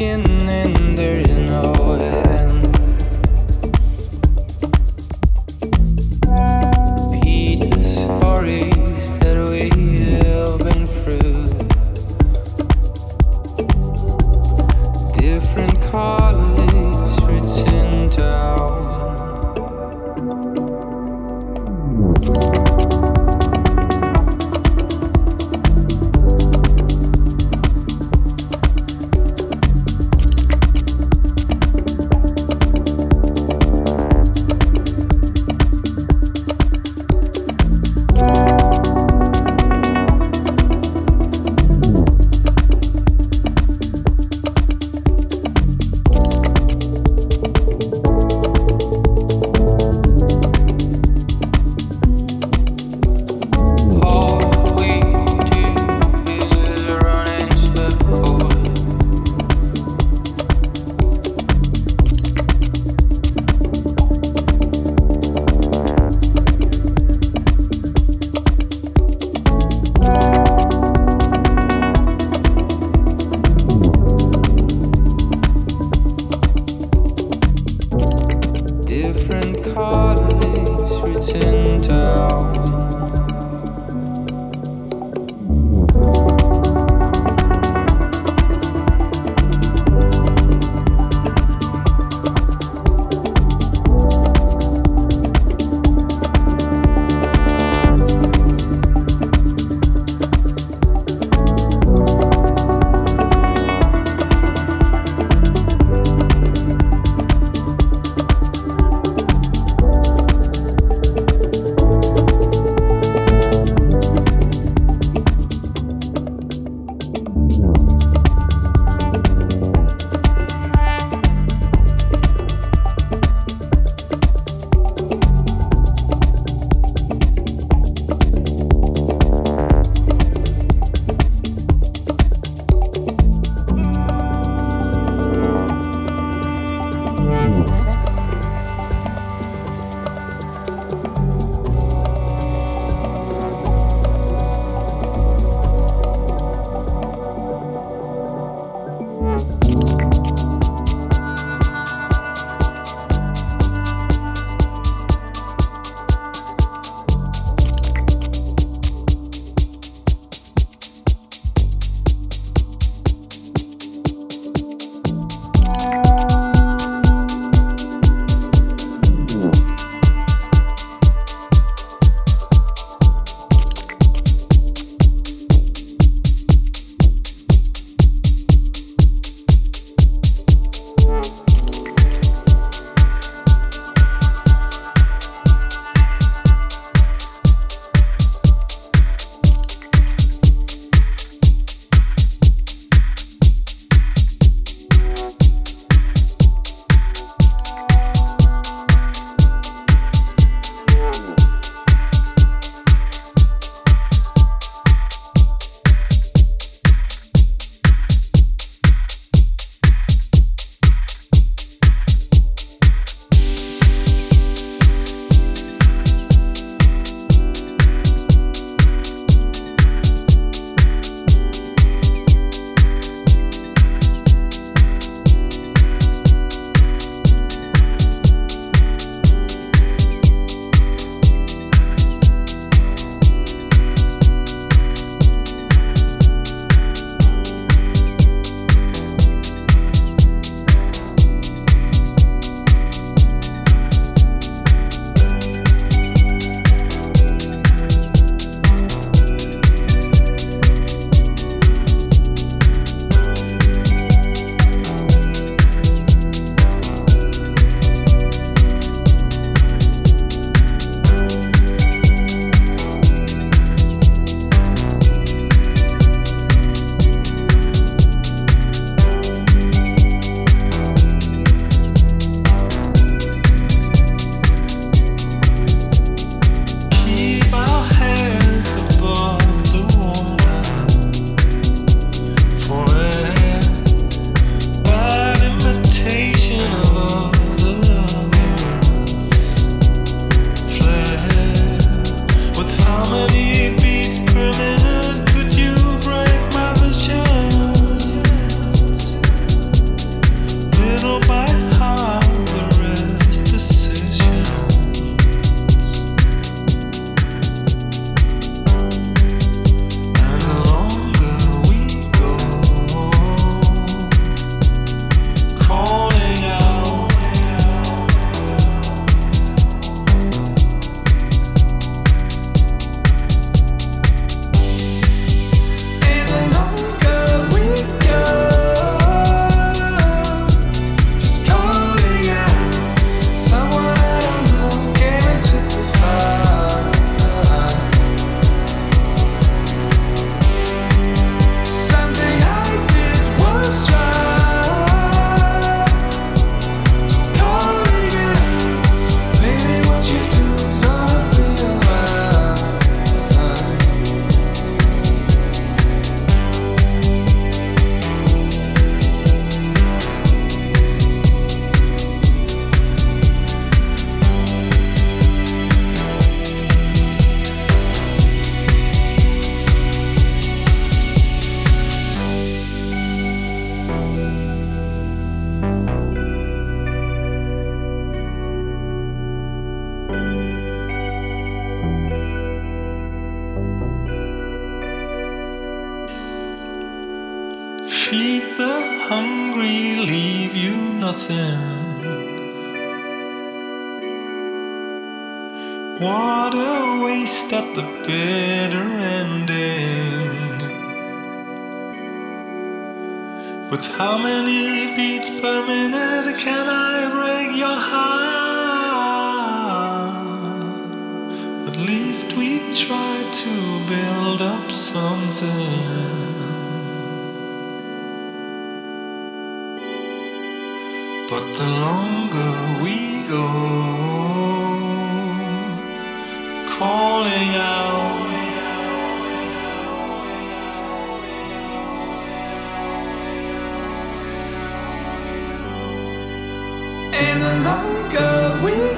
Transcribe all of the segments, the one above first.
in and there's no And the longer we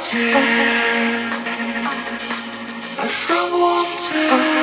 excited. I felt wanted.